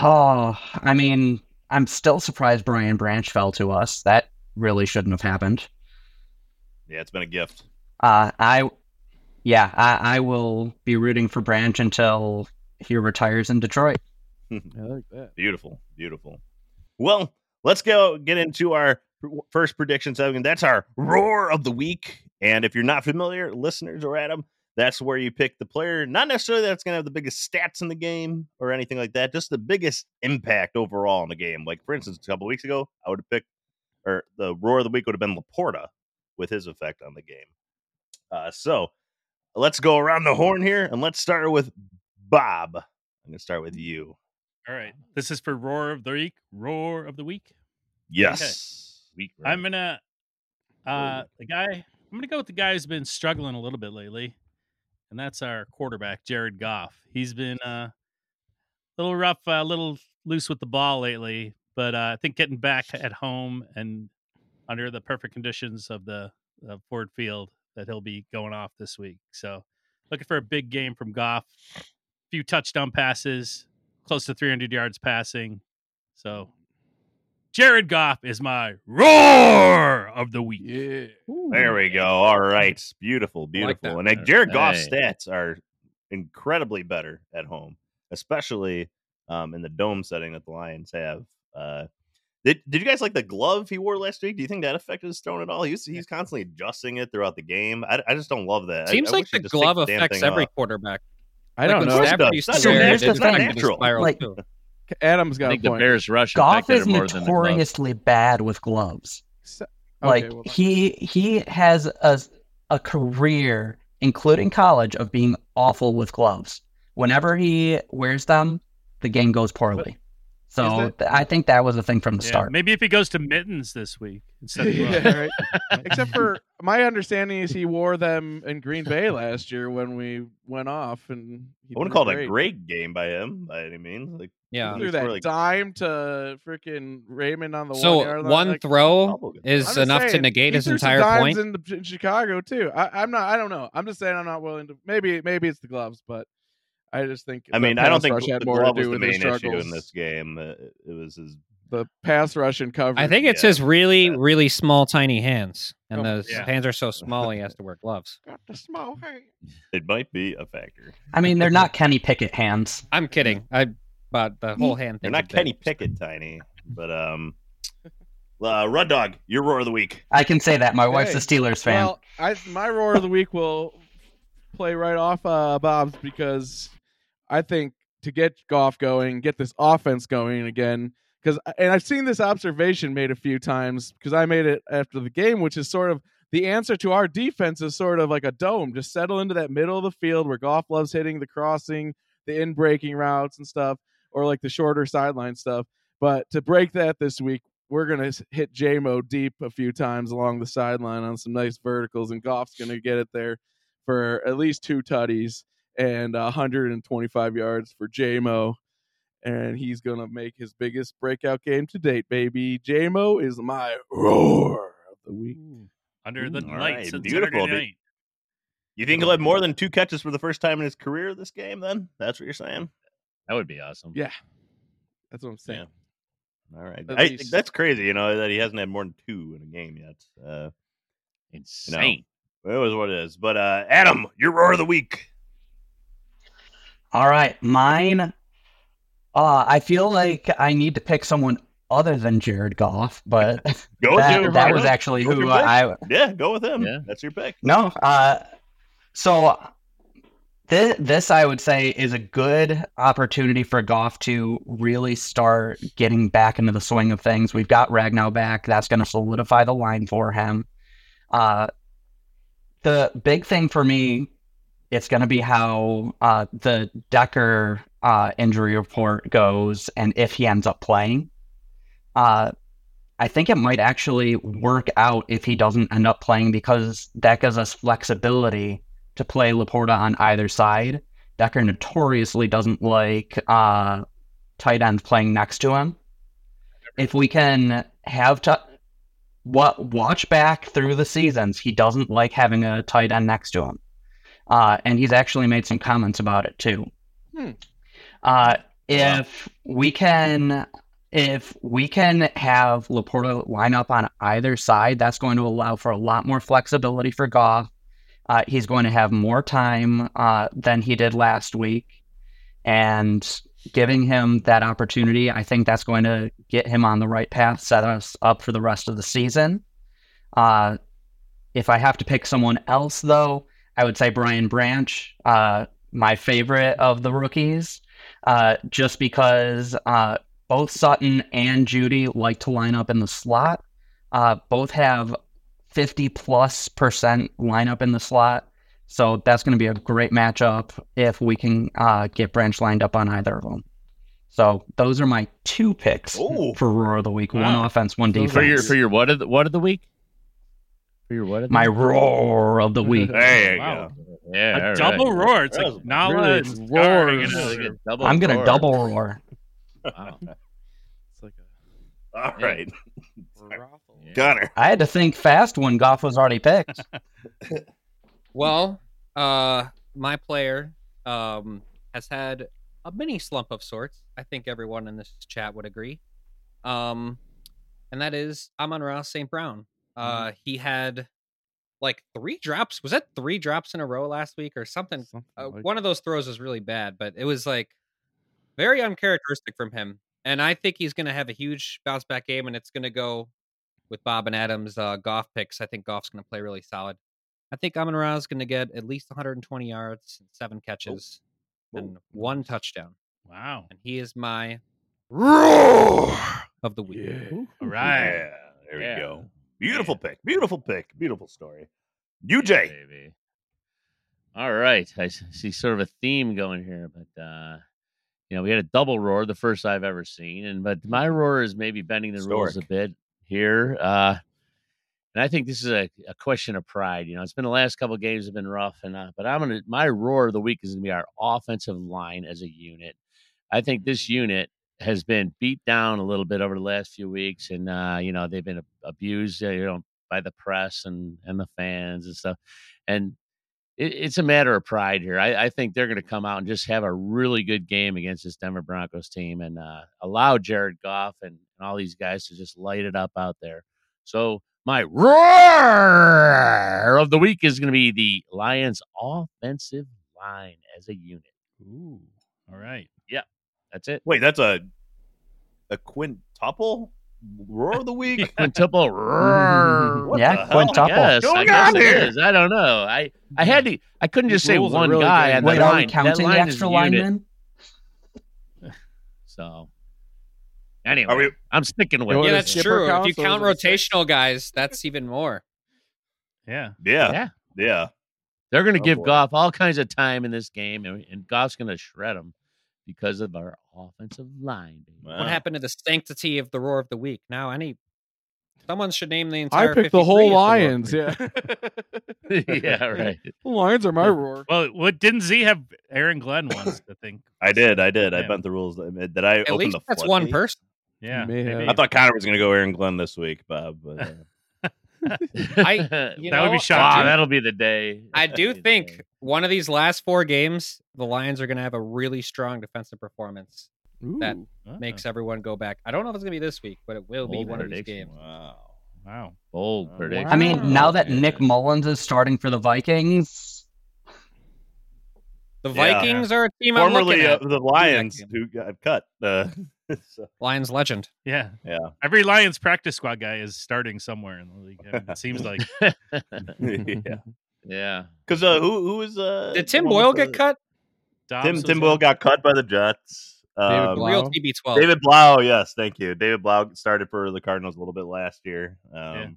Oh, I mean, I'm still surprised Brian Branch fell to us. That really shouldn't have happened. Yeah, it's been a gift. Uh, I, yeah, I, I will be rooting for Branch until he retires in Detroit. [LAUGHS] I like that. Beautiful, beautiful. Well, let's go get into our pr- first prediction segment. That's our roar of the week. And if you're not familiar, listeners or Adam, that's where you pick the player. Not necessarily that's going to have the biggest stats in the game or anything like that, just the biggest impact overall in the game. Like, for instance, a couple weeks ago, I would have picked, or the roar of the week would have been LaPorta with his effect on the game. Uh, so let's go around the horn here and let's start with Bob. I'm going to start with you. All right. This is for roar of the week. Roar of the week. Yes. Week I'm gonna uh the guy I'm gonna go with the guy who's been struggling a little bit lately, and that's our quarterback, Jared Goff. He's been uh, a little rough, a little loose with the ball lately, but uh, I think getting back at home and under the perfect conditions of the uh, Ford Field that he'll be going off this week. So looking for a big game from Goff. A few touchdown passes, close to 300 yards passing. So Jared Goff is my roar of the week. Yeah. There we go. All right. Beautiful, beautiful. that. and like Jared Goff's Hey. stats are incredibly better at home, especially um, in the dome setting that the Lions have. Uh, did, did you guys like the glove he wore last week? Do you think that affected his throwing at all? He's he's constantly adjusting it throughout the game. I, I just don't love that. Seems I like wish he'd the glove the affects every off. quarterback. I Like don't when know. Of course Stafford used It's to not wear it, here's it the just thing. affected his Natural. Like- too. Adam's I got a think the point. Bears rush Goff affected is him more than the glove. notoriously bad with gloves. So- like well, he he has a a career, including college, of being awful with gloves. Whenever he wears them, the game goes poorly. So that- I think that was a thing from the Yeah, start. maybe if he goes to mittens this week instead of [LAUGHS] yeah, right. [LAUGHS] Except for my understanding is he wore them in Green Bay last year when we went off, and he I wouldn't threw call it a great. great game by him by any means. Like Yeah. he Threw that like, dime to freaking Raymond on the one So yard line. one like, throw is I'm just enough to negate he his some entire dimes point. In, the, in Chicago too. I, I'm not. I don't know. I'm just saying I'm not willing to. Maybe maybe it's the gloves, but I just think. I mean, I don't think rush the had more glove to do the with his main issue struggles. in this game. Uh, It was his the pass rush and coverage. I think it's Yeah. his really, really small, tiny hands, and Oh, the yeah. hands are so [LAUGHS] small he has to wear gloves. got the small hand. It might be a factor. I mean, they're not Kenny Pickett hands. I'm kidding. I but the whole [LAUGHS] hand thing. They're not Kenny Pickett tiny, but um, uh, Red Dog, your roar of the week. I can say that. My wife's a Steelers fan. Well, I my roar of the week will play right off uh, Bob's because I think to get Goff going, get this offense going again. Because and I've seen this observation made a few times because I made it after the game, which is sort of the answer to our defense is sort of like a dome. Just settle into that middle of the field where Goff loves hitting the crossing, the in breaking routes and stuff, or like the shorter sideline stuff. But to break that this week, we're gonna hit JMO deep a few times along the sideline on some nice verticals, and Goff's gonna get it there for at least two tutties and 125 yards for JMO. And he's gonna make his biggest breakout game to date, baby. JMO is my roar of the week. Under the All lights right, beautiful. Night. You think he'll have more than two catches for the first time in his career this game? Then that's what you're saying. That would be awesome. Yeah, that's what I'm saying. All right, I, that's crazy. You know that he hasn't had more than two in a game yet. Uh, you know, Insane. it was what it is. But uh, Adam, your roar of the week. All right, mine. Uh, I feel like I need to pick someone other than Jared Goff, but [LAUGHS] Go with that, your- that was actually Go who your pick. I. Yeah, go with him. Yeah. That's your pick. No, uh, so this, this I would say is a good opportunity for Goff to really start getting back into the swing of things. We've got Ragnow back. That's going to solidify the line for him. Uh, the big thing for me, it's going to be how uh, the Decker uh, injury report goes and if he ends up playing. Uh, I think it might actually work out if he doesn't end up playing because that gives us flexibility to play LaPorta on either side. Decker notoriously doesn't like uh, tight ends playing next to him. If we can have to what watch back through the seasons, he doesn't like having a tight end next to him, uh, and he's actually made some comments about it too. Hmm. Uh, if we can if we can have LaPorta line up on either side, that's going to allow for a lot more flexibility for Goff. Uh, he's going to have more time uh, than he did last week, and giving him that opportunity, I think that's going to get him on the right path, set us up for the rest of the season. Uh, if I have to pick someone else, though, I would say Brian Branch, uh, my favorite of the rookies, uh, just because uh, both Sutton and Jeudy like to line up in the slot. Uh, both have 50 plus percent lineup in the slot. So that's going to be a great matchup if we can uh, get Branch lined up on either of them. So those are my two picks Ooh. for Roar of the Week. One Wow. offense, one defense. For your for your what of the what of the week? For your what my? Roar of the [LAUGHS] Week. There you Wow. go. Yeah, A double right. roar. It's That like was Nala really and roars. Scar hanging like I'm going to roar. double roar. Wow. [LAUGHS] It's like a All right, brothel. [LAUGHS] Yeah. Connor. I had to think fast when Goff was already picked. Well, uh, my player um, has had a mini slump of sorts. I think everyone in this chat would agree. Um, and that is Amon-Ra St. Brown. Uh, he had like three drops. Was that three drops in a row last week or something? Something Uh, like one of those throws was really bad, but it was like very uncharacteristic from him. And I think he's going to have a huge bounce back game, and it's going to go with Bob and Adams' uh, Goff picks. I think Goff's going to play really solid. I think Amon Ra is going to get at least 120 yards, seven catches, and one touchdown. Wow. And he is my roar of the week. Yeah. All right. Yeah, there Yeah. we go. Beautiful pick. Beautiful pick. Beautiful story. UJ. baby. All right. I see sort of a theme going here, but uh, you know, we had a double roar, the first I've ever seen, and but my roar is maybe bending the rules a bit here. Uh, and I think this is a, a question of pride. You know, it's been the last couple of games have been rough, and uh, but I'm gonna my roar of the week is gonna be our offensive line as a unit. I think this unit has been beat down a little bit over the last few weeks, and uh, you know they've been abused, uh, you know, by the press and and the fans and stuff. And it, it's a matter of pride here. I, I think they're going to come out and just have a really good game against this Denver Broncos team and uh, allow Jared Goff and and all these guys to just light it up out there. So my roar of the week is going to be the Lions offensive line as a unit. Ooh. All right. That's it. Wait, that's a a quintuple roar of the week. [LAUGHS] Quintuple roar. [LAUGHS] What Yeah, quintuple. Yes, I guess on it here? is. I don't know. I I had to. I couldn't just say one really guy good. on Wait, are line. we counting the extra a unit. linemen? [LAUGHS] So anyway, Are we? I'm sticking with You it. Yeah, that's true. If you count is it six? rotational guys, that's even more. Yeah. Yeah, Yeah. yeah. They're going to Oh, give boy. Goff all kinds of time in this game, and, and Goff's going to shred them because of our offensive line. Wow. What happened to the sanctity of the roar of the week? Now, any someone should name the entire. I picked the whole as roar of Lions. the. Yeah. [LAUGHS] [LAUGHS] yeah, right. [LAUGHS] The Lions are my roar. Well, what didn't Z have Aaron Glenn once? I think. I did, I did. I bent the rules. Did I At open least the that's one person. Yeah. May have. maybe. I thought Connor was going to go Aaron Glenn this week, Bob. But, uh, I- [LAUGHS] you That would be know, shocking. Wow, that'll be the day. I do think day. one of these last four games, the Lions are going to have a really strong defensive performance. That Uh-oh. makes everyone go back. I don't know if it's going to be this week, but it will be Bold one of these games. wow. Wow. bold prediction. I mean, now that Nick Mullens is starting for the Vikings, The Yeah. Vikings are a team I'm Formerly looking uh, the Lions who got cut. Uh, [LAUGHS] so, Lions legend. Yeah. yeah. Every Lions practice squad guy is starting somewhere in the league. I mean, it seems like. [LAUGHS] yeah. yeah. Because uh, who who is uh? Did Tim Boyle get the- cut? Dobbs Tim Tim Boyle got cut by the Jets. David Um, Blough. Real TB12. David Blough, yes, thank you. David Blough started for the Cardinals a little bit last year. Um,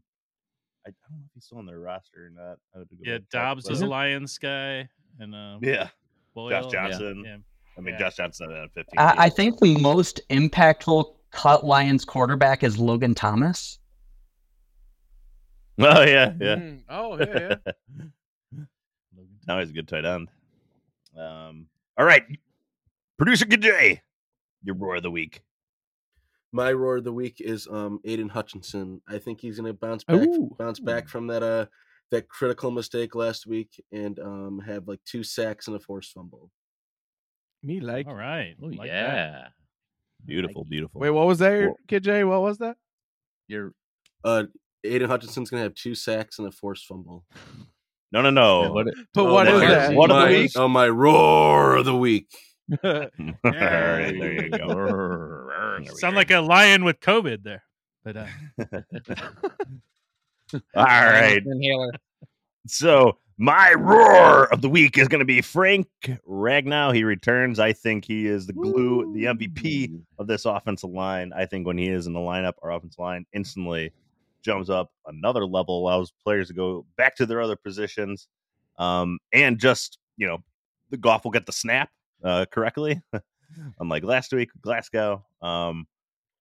I don't know if he's still on their roster or not. I would go Yeah, back and check, Dobbs but- was a Lions guy, and uh, Yeah, Boyle. Josh Johnson. Yeah. I mean, Yeah. Josh Johnson at 15. I, I think the most impactful cut Lions quarterback is Logan Thomas. [LAUGHS] Oh yeah, yeah. Mm. Oh yeah, yeah. [LAUGHS] now he's a good tight end. Um, all right, producer Gajay, your roar of the week. My roar of the week is um Aidan Hutchinson. I think he's gonna bounce back Ooh. bounce back from that uh that critical mistake last week and um have like two sacks and a forced fumble. Me like. All right. Oh Like that. yeah. Beautiful, beautiful. Wait, what was that, Well- Kid J? What was that? You're Uh Aidan Hutchinson's gonna have two sacks and a forced fumble. No, no, no. what, But Oh, what is my- that? What of the week? Oh my roar of the week. [LAUGHS] [LAUGHS] all right, there you go. Sound like a lion with COVID there. But uh, [LAUGHS] all right. Inhaler. So my roar of the week is going to be Frank Ragnow. He returns. I think he is the glue, the MVP of this offensive line. I think when he is in the lineup, our offensive line instantly jumps up another level, allows players to go back to their other positions, um, and just you know, the Goff will get the snap uh, correctly, [LAUGHS] unlike last week, Glasgow. Um,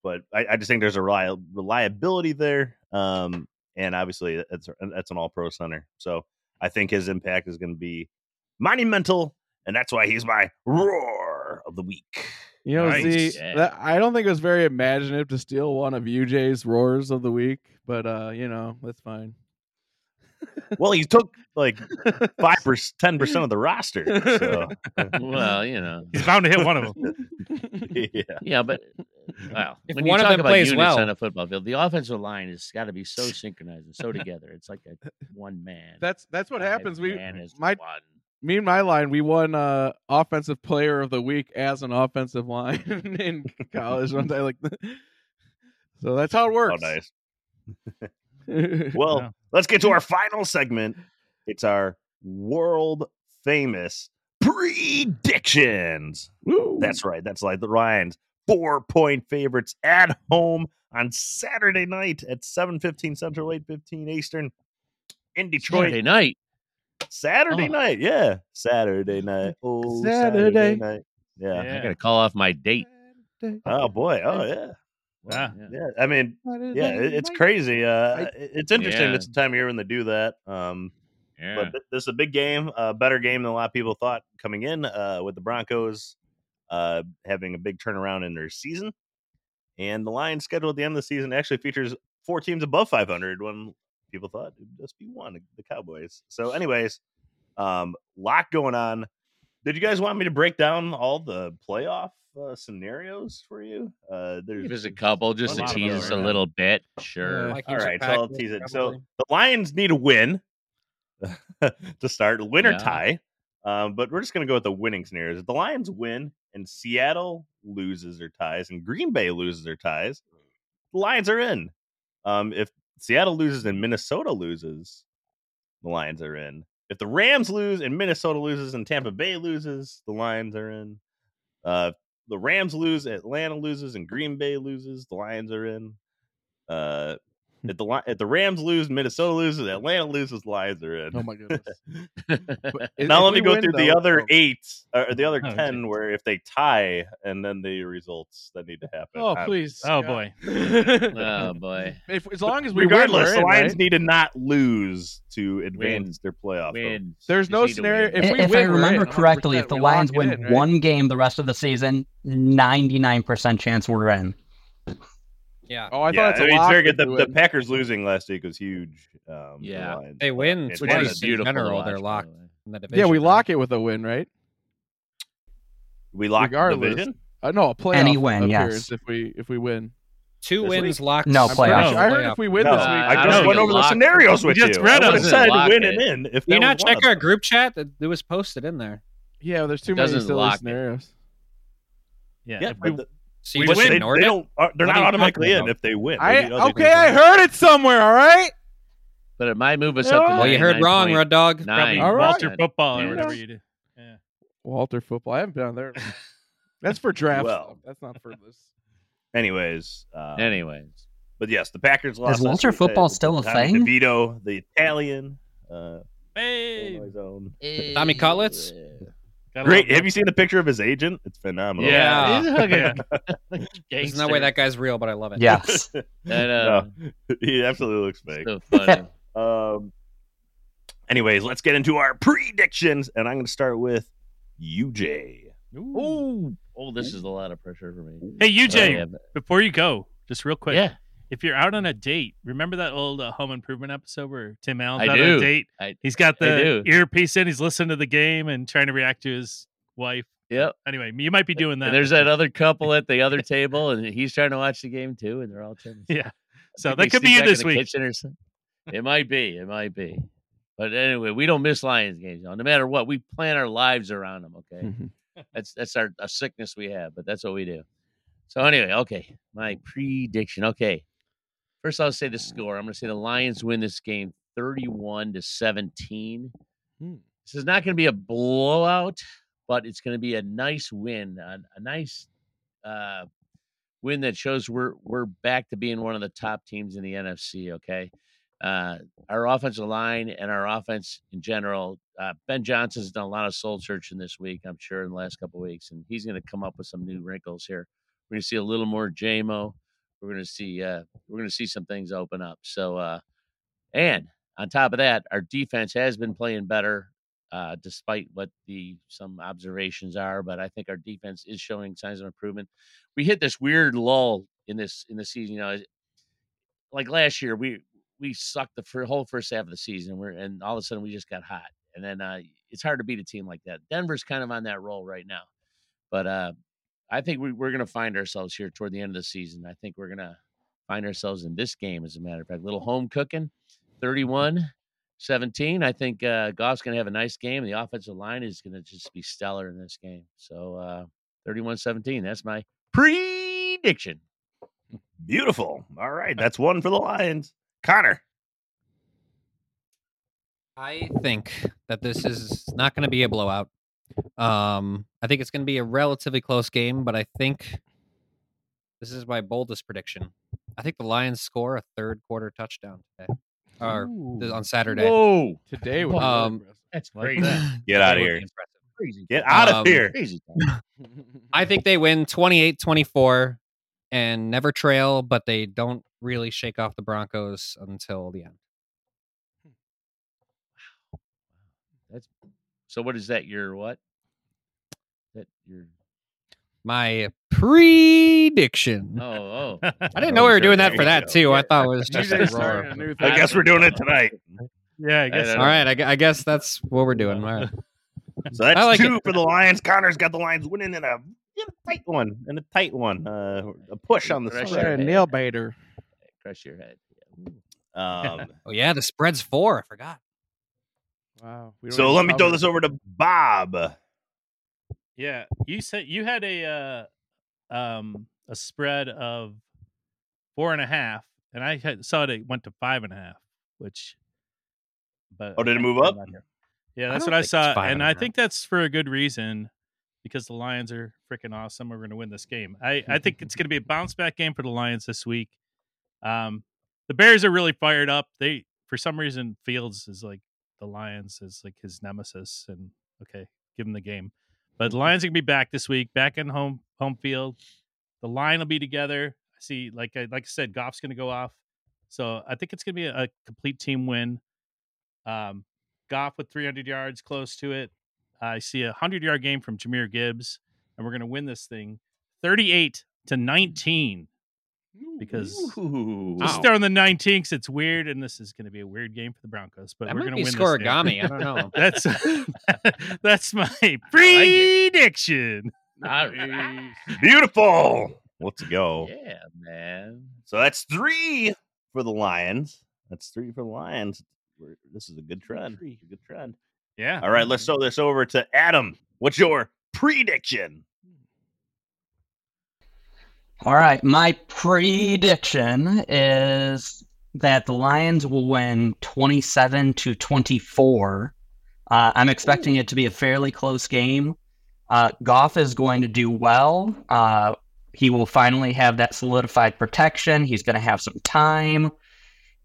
but I, I just think there's a reliability there, um, and obviously it's that's an All Pro center. So I think his impact is going to be monumental, and that's why he's my roar of the week. You know, Nice. Z, Yeah. that, I don't think it was very imaginative to steal one of UJ's roars of the week, but uh, you know, that's fine. Well, he took like five [LAUGHS] percent, ten percent of the roster. So well, you know. he's bound to hit one of them. [LAUGHS] yeah, Yeah, but well, If when you one of talk them about plays units well- on a football field, the offensive line has got to be so synchronized and so [LAUGHS] together. It's like a one man. That's that's what happens. We my one. me and my line, we won uh offensive player of the week as an offensive line in college one day. Like, so that's how it oh works. nice. Well, Yeah. Let's get to mm-hmm. our final segment. It's our world famous predictions. Woo. That's right. That's like the Ryan's four point favorites at home on Saturday night at 7:15 Central, 8:15 Eastern in Detroit. Saturday night. Saturday Oh. night, yeah, Saturday night. [LAUGHS] Oh, Saturday. Saturday, night. Yeah. I got to call off my date. Oh boy. Oh yeah. Ah. Yeah. I mean, yeah, it, it's crazy. Uh, it's interesting. Yeah. It's the time of year when they do that. Um, Yeah. but th- this is a big game, a better game than a lot of people thought coming in. Uh, with the Broncos uh having a big turnaround in their season, and the Lions schedule at the end of the season actually features four teams above 500 when people thought it'd just be one, the Cowboys. So, anyways, um, lot going on. Did you guys want me to break down all the playoff uh, scenarios for you. Uh, there's Give us a couple just to tease those us a right now. little bit. Sure. All Vikings so I'll tease it. So the Lions need a win [LAUGHS] to start, win or tie. Um, but we're just going to go with the winning scenarios. If the Lions win and Seattle loses or ties and Green Bay loses or ties, the Lions are in. Um, if Seattle loses and Minnesota loses, the Lions are in. If the Rams lose and Minnesota loses and Tampa Bay loses, the Lions are in. Uh, the Rams lose, Atlanta loses, and Green Bay loses, the Lions are in. Uh, if the if the Rams lose, Minnesota loses, Atlanta loses, the Lions are in. Oh my goodness. [LAUGHS] If- now if let me go win, through the other oh. eight or the other [LAUGHS] Oh, ten, where if they tie and then the results that need to happen. Oh Uh, please. Oh God. boy. [LAUGHS] oh boy. If, as long as we regardless, win, the we're in, Lions right? need to not lose to advance their playoff. Win. There's Just no scenario- win. If we if I win, we're in, remember correctly, if the Lions win in, right? one game the rest of the season, 99% chance we're in. Yeah. Oh, I yeah, thought it's a I mean, it's lock very good. The, the. Packers losing last week was huge. Um, for the Yeah. They win it's Which is of in beautiful general. watch, They're by the locked way. in the Yeah, we lock it with a win, right? we locked the regardless. division. Uh, no, a playoff Any win, appearance yes. if we if we win. Two This wins locked. No, I'm playoffs. pretty sure- I heard Playoff. if we win No, this week, I I just went over the scenarios with You you. just I read would have them. said win it. and in. If you not check our group chat? It it was posted in there. yeah, there's too many silly scenarios. Yeah. Yeah, if we, the- So you but just they, ignored they it. don't. uh, they're What not are you automatically talking in about? if they win. I Maybe other okay, teams I heard it somewhere. All right. But it might move us up to Well, Well, you heard wrong, Red Dog. probably All right. Walter football or Yeah. whatever you do. Yeah. Walter football. I haven't been on there. [LAUGHS] That's for draft. Well. stuff. That's not for this. Anyways, um, Anyways. but yes, the Packers lost. Is last Walter week. football still a Tommy thing? DeVito, the Italian. Uh, Hey. Illinois zone. Tommy Cutlets. Gotta Great. Have you seen the picture of his agent? It's phenomenal. Yeah. Yeah. yeah. [LAUGHS] There's no way that guy's real, but I love it. Yes. [LAUGHS] That, [LAUGHS] uh, no, he absolutely looks fake. so funny. Um. Anyways, let's get into our predictions, and I'm going to start with UJ. Ooh. Oh, this is a lot of pressure for me. Hey, UJ, Oh, yeah. before you go, just real quick. Yeah. If you're out on a date, remember that old uh, Home Improvement episode where Tim Allen's I out on a date? I- He's got the earpiece in. He's listening to the game and trying to react to his wife. Yep. Anyway, you might be doing that. And there's that other couple at the other [LAUGHS] table, and he's trying to watch the game too, and they're all trying to [LAUGHS] Yeah. So that could be you this week. [LAUGHS] It might be. It might be. But anyway, we don't miss Lions games. No matter what, we plan our lives around them. Okay, Mm-hmm. that's that's our a sickness we have, but that's what we do. So anyway, okay, my prediction. Okay, first I'll say the score. I'm going to say the Lions win this game, 31 to 17. Hmm. This is not going to be a blowout, but it's going to be a nice win, a, a nice uh, win that shows we're we're back to being one of the top teams in the NFC. Okay, uh, our offensive line and our offense in general. Uh, ben Johnson's done a lot of soul searching this week, I'm sure, in the last couple of weeks, and he's going to come up with some new wrinkles here. We're going to see a little more JMO. We're going to see uh, we're going to see some things open up. So, uh, and on top of that, our defense has been playing better uh, despite what the some observations are. But I think our defense is showing signs of improvement. We hit this weird lull in this in the season. You know, like last year, we we sucked the whole first half of the season. We're and all of a sudden we just got hot, and then uh, it's hard to beat a team like that. Denver's kind of on that roll right now, but uh, I think we, we're going to find ourselves here toward the end of the season. I think we're going to find ourselves in this game, as a matter of fact. Little home cooking, 31 17. I think uh, Goff's going to have a nice game. The offensive line is going to just be stellar in this game. So uh, 31 17. That's my prediction. Beautiful. All right, that's one for the Lions. Connor. I think that this is not going to be a blowout. Um, I think it's going to be a relatively close game, but I think this is my boldest prediction. I think the Lions score a third quarter touchdown today, or th- on Saturday. Whoa. Today would be Um, That's Like crazy. that. Get out of here. Crazy. Get out of Um, here. Crazy. [LAUGHS] I think they win 28-24 and never trail, but they don't really shake off the Broncos until the end. That's so. What is that? Your what? That your My prediction. oh oh. [LAUGHS] I didn't know we were doing that for that too. I thought it was [LAUGHS] just just a roar. new I guess we're doing it tonight. Yeah, I guess. don't All right, I, I guess that's what we're doing. All right. [LAUGHS] So that's like two it. for the Lions. Connor's got the Lions winning in a get a tight one and a tight one. Uh, a push on the Crush side. your a nail baiter. Crush your head. Um, Oh yeah, the spread's four. I forgot. Wow. we so let me throw this over to Bob. Yeah, you said you had a uh, um a spread of four and a half, and I had, saw it, it went to five and a half, which. But Oh, did it move up? find it here. Yeah, that's don't what I saw, and and a I think that's for a good reason, because the Lions are freaking awesome. We're going to win this game. I I think it's going to be a bounce back game for the Lions this week. Um, the Bears are really fired up. They for some reason Fields is like the Lions is like his nemesis, and okay, give him the game. But the Lions are gonna be back this week, back in home home field. The line will be together. I see, like I like I said, Goff's gonna go off. So I think it's gonna be a, a complete team win. Um, Goff with 300 yards, close to it. I see a hundred yard game from Jahmyr Gibbs, and we're gonna win this thing, 38 to 19. Because Ooh. just Wow. throwing the 19th it's weird, and this is going to be a weird game for the Broncos. But That we're going to win this game. scorigami. I don't know. [LAUGHS] That's [LAUGHS] that's my prediction. All right. Beautiful. Let's go. Yeah, man. So that's three for the Lions. That's three for the Lions. We're, this is a good trend. A good trend. Yeah. All right, let's throw this over to Adam. What's your prediction? All right, my prediction is that the Lions will win 27 to 24. Uh, I'm expecting it to be a fairly close game. Uh, Goff is going to do well. Uh, he will finally have that solidified protection. He's going to have some time.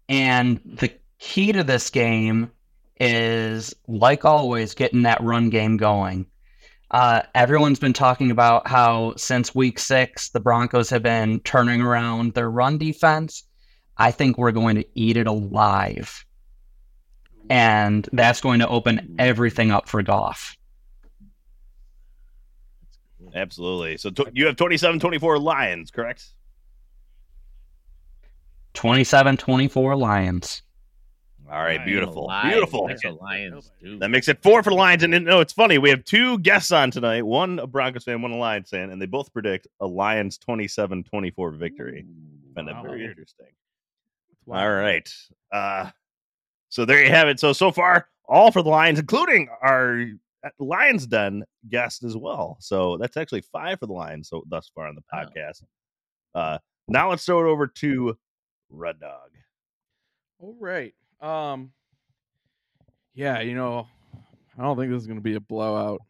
And the key to this game is, like always, getting that run game going. Uh, everyone's been talking about how since week six, the Broncos have been turning around their run defense. I think we're going to eat it alive. And that's going to open everything up for Goff. Absolutely. So t- you have 27 24 Lions, correct? 27 24 Lions. All right, beautiful. alive. Beautiful. That's what Lions do. That makes it four for the Lions. And no, it's funny. We have two guests on tonight one a Broncos fan, one a Lions fan, and they both predict a Lions 27 24 victory. Find that Wow. very Weird. interesting. All right. Uh, so there you have it. So, so far, all for the Lions, including our uh, Lions Den guest as well. So that's actually five for the Lions so thus far on the Wow. podcast. Uh, now let's throw it over to Red Dog. All right. Um. Yeah, you know, I don't think this is going to be a blowout.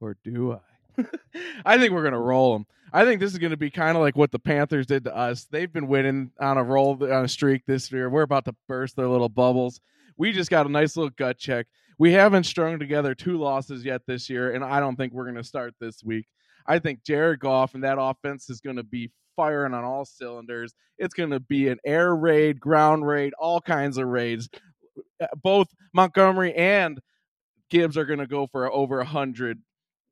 Or do I? [LAUGHS] I think we're going to roll them. I think this is going to be kind of like what the Panthers did to us. They've been winning on a roll on a streak this year. We're about to burst their little bubbles. We just got a nice little gut check. We haven't strung together two losses yet this year, and I don't think we're going to start this week. I think Jared Goff and that offense is going to be firing on all cylinders. It's going to be an air raid, ground raid, all kinds of raids. Uh, Both Montgomery and Gibbs are going to go for over 100,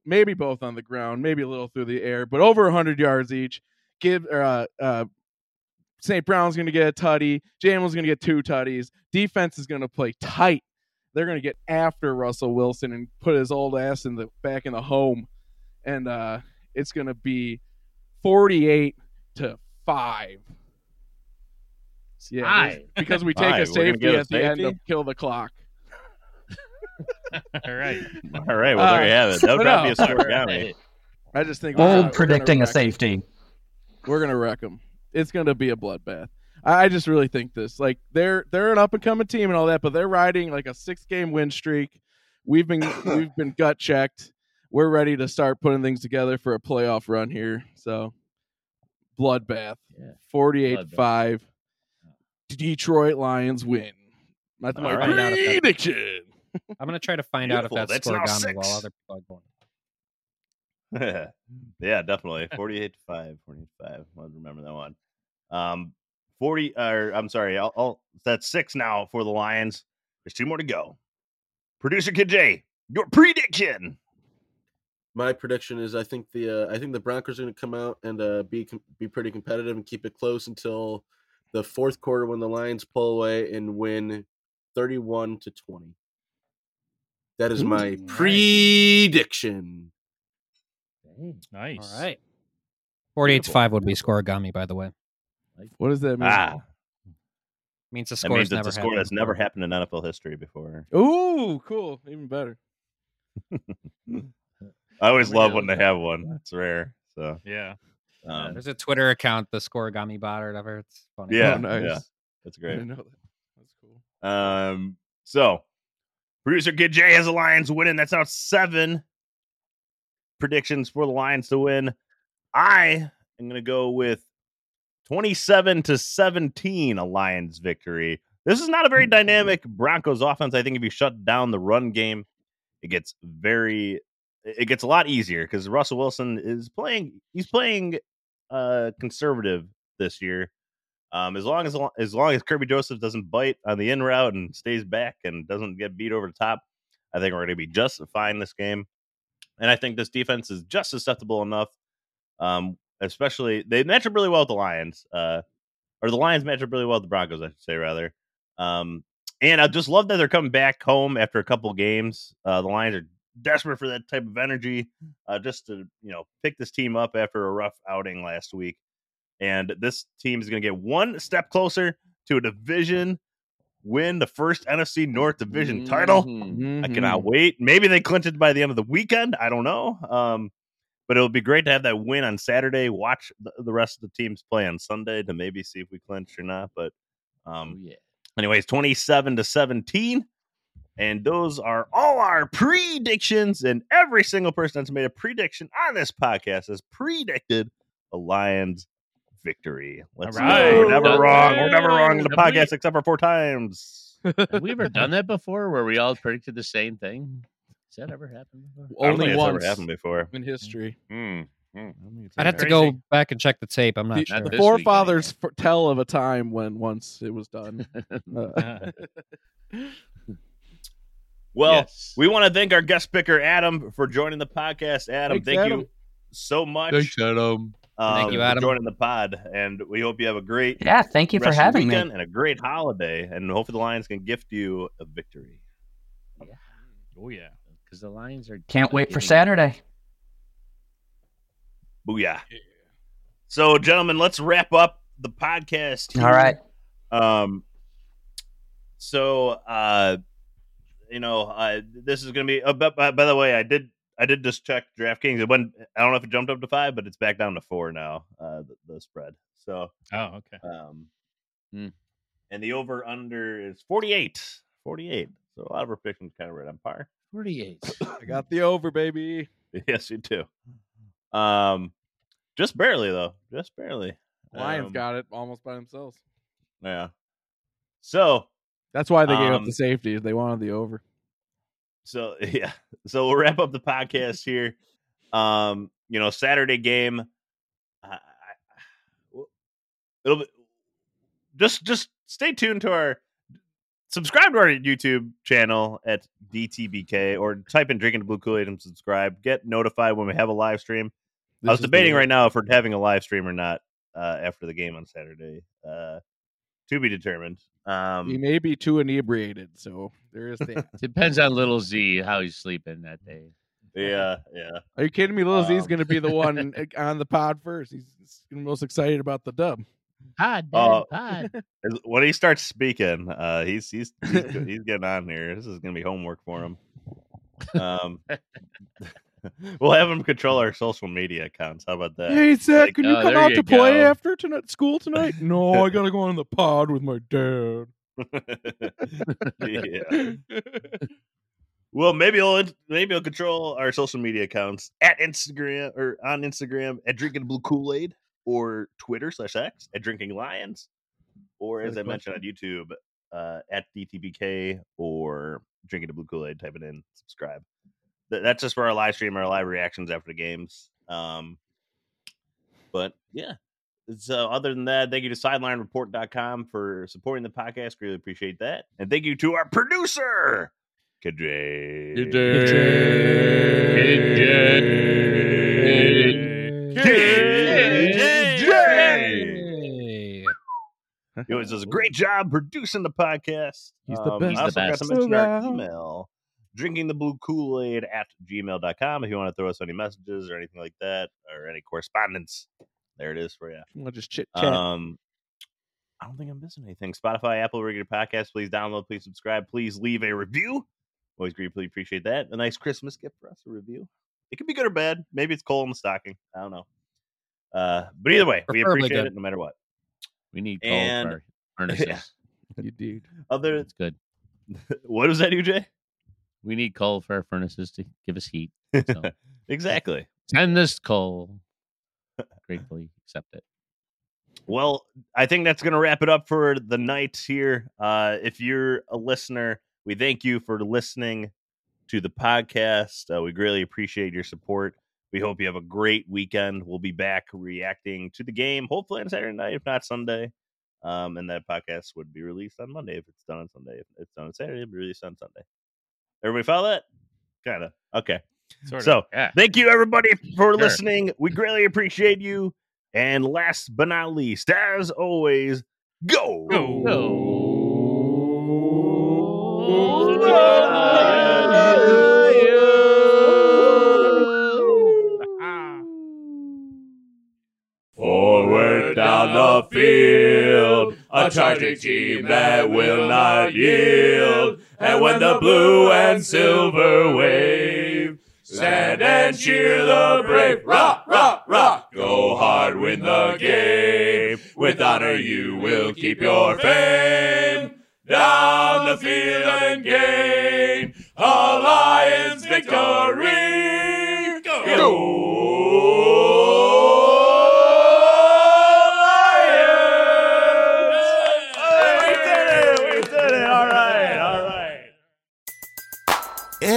maybe both on the ground, maybe a little through the air, but over 100 yards each. Gibbs, uh, uh, St. Brown's going to get a tutty. Jamel's going to get two tutties. Defense is going to play tight. They're going to get after Russell Wilson and put his old ass in the back in the home, and uh, it's going to be 48 to five. Yeah, Five? because we take Five. a safety get a at the end of kill the clock. [LAUGHS] All right. All right. Well, there you have it. That would Uh, not be a no. scorigami. I just think we're Old we're predicting a wreck 'em. safety. We're gonna wreck them. It's gonna be a bloodbath. I I just really think this. Like they're they're an up and coming team and all that, but they're riding like a six game win streak. We've been [COUGHS] we've been gut checked. We're ready to start putting things together for a playoff run here. So bloodbath. Yeah. 48-5. Detroit Lions win. That's my All right. prediction. I'm gonna try to find out if that's That's now scorigami while other people are going. [LAUGHS] yeah, definitely. 48 to 5. 48 to 5. I'll remember that one. Um, 40, or I'm sorry, I'll, I'll, that's six now for the Lions. There's two more to go. Producer Kid J, your prediction. My prediction is I think the uh, I think the Broncos are going to come out and uh, be com- be pretty competitive and keep it close until the fourth quarter when the Lions pull away and win 31 to 20. That is my Ooh, nice. prediction. Nice. All right. 48 to 5 would be scorigami, by the way. What does that mean? Ah, Means the that score means never it's a score happened that's never happened in NFL history before. Ooh, cool. Even better. [LAUGHS] I always love when they have one. It's rare. So Yeah. um, There's a Twitter account, the scorigami bot or whatever. It's funny. yeah, Oh, nice. yeah, that's I great. didn't know that. That's cool. Um, so producer Kid J has the Lions winning. That's now seven predictions for the Lions to win. I am going to go with 27 to 17, a Lions victory. This is not a very dynamic Broncos offense. I think if you shut down the run game, it gets very, it gets a lot easier because Russell Wilson is playing, he's playing uh conservative this year. Um, as long as as long as Kerby Joseph doesn't bite on the in route and stays back and doesn't get beat over the top, I think we're going to be just fine this game. And I think this defense is just susceptible enough. Um, especially they match up really well with the Lions, uh, or the Lions match up really well with the Broncos, I should say rather. Um, and I just love that they're coming back home after a couple games. Uh, the Lions are desperate for that type of energy, uh, just to you know pick this team up after a rough outing last week. And this team is going to get one step closer to a division win, the first NFC North Division title. Mhm. I cannot wait. Maybe they clinch it by the end of the weekend. I don't know. Um, but it'll be great to have that win on Saturday. Watch the, the rest of the teams play on Sunday to maybe see if we clinch or not. But Oh, um, yeah. anyways, 27 to 17. And those are all our predictions. And every single person that's made a prediction on this podcast has predicted a Lions victory. Let's All go. right. We're never wrong. We're never wrong in the podcast except for four times. [LAUGHS] Have we ever done that before where we all predicted the same thing? Has that ever happened before? I don't Only think it's once ever happened before. in history. Hmm. I'd have to go back and check the tape. I'm not The, sure. Not the forefathers f- tell of a time when once it was done. [LAUGHS] Uh, [LAUGHS] Well, Yes. we want to thank our guest picker Adam for joining the podcast. Adam, Thanks, thank Adam. you so much. Adam. um, Thank you, Adam, for joining the pod, and we hope you have a great Yeah, thank you for rest of having me. and a great holiday. And hopefully, the Lions can gift you a victory. Oh yeah. Because the Lions are. Can't wait for getting- Saturday. Booyah! So, gentlemen, let's wrap up the podcast. All right. Um. So, uh, you know, uh, this is going to be. Uh, but, by, by the way, I did. I did just check DraftKings. It went. I don't know if it jumped up to five, but it's back down to four now. Uh, the, the spread. So, Oh, okay. um, Hmm. and the over under is 48. 48. So a lot of our predictions kind of right on par. 48. [COUGHS] I got the over, baby. yes, you do. Um, just barely though. Just barely. Lions Um, got it almost by themselves. Yeah. So That's why they gave up um, the safety. They wanted the over. so [LAUGHS] yeah. So we'll wrap up the podcast here. Um you know saturday game well, it'll be just just stay tuned to our subscribe to our youtube channel at dtbk or type in drinking the blue kool-aid and subscribe. Get notified when we have a live stream. I was debating the- right now if we're having a live stream or not uh after the game on saturday. Uh to be determined um He may be too inebriated, so there is that. [LAUGHS] Depends on little Z how he's sleeping that day. yeah yeah Are you kidding me? Little Z's Um, going to be the [LAUGHS] one uh, on the pod first. He's most excited about the dub. Pod, Dad, Oh. pod. [LAUGHS] As- when he starts speaking, uh, he's he's he's, he's getting on here. This is gonna be homework for him. Um, [LAUGHS] we'll have them control our social media accounts. How about that? Hey, Zach, Like, can you oh, come out you to play after tonight, school tonight? [LAUGHS] No, I got to go on the pod with my dad. yeah. Well, maybe I'll maybe I'll control our social media accounts at Instagram or on Instagram at drinking blue Kool Aid or Twitter slash X at drinking lions, or as I mentioned on YouTube uh, at DTBK or drinking the blue Kool Aid. Type it in, subscribe. Th- that's just for our live stream, our live reactions after the games. Um, but yeah. So other than that, thank you to sidelinereport.com for supporting the podcast. Really appreciate that. And thank you to our producer, KJ. Hey. He always does a great job producing the podcast. He's the Um, best. I also He's the forgot to mention our email. Drinking the blue Kool-Aid at gmail.com if you want to throw us any messages or anything like that or any correspondence. There it is for you. We'll just chit chat. Um, I don't think I'm missing anything. Spotify, Apple, regular podcast. Please download. Please subscribe. Please leave a review. Always greatly appreciate that. A nice Christmas gift for us. A review. It could be good or bad. Maybe it's coal in the stocking. I don't know. Uh, but either way, we appreciate good. it no matter what. We need coal And- for [LAUGHS] furnaces. Yeah. you dude. Other, That's good. [LAUGHS] what was that, UJ? We need coal for our furnaces to give us heat. So [LAUGHS] exactly. send us coal. Gratefully accept it. Well, I think that's going to wrap it up for the night here. Uh, if you're a listener, we thank you for listening to the podcast. Uh, we greatly appreciate your support. We hope you have a great weekend. We'll be back reacting to the game, hopefully on Saturday night, if not Sunday. Um, and that podcast would be released on Monday if it's done on Sunday. If it's done on Saturday, it'll be released on Sunday. Everybody follow that? Kind of. Okay. Sort of. So Yeah. thank you everybody for Sure. listening. We greatly appreciate you. And last but not least, as always, go. go. go. Forward down the field, a charging team that will not yield. And when the blue and silver wave, stand and cheer the brave. Rock, rock, rock. Go hard, win the game. With honor, you will keep your fame. Down the field and gain a Lions victory. Go! We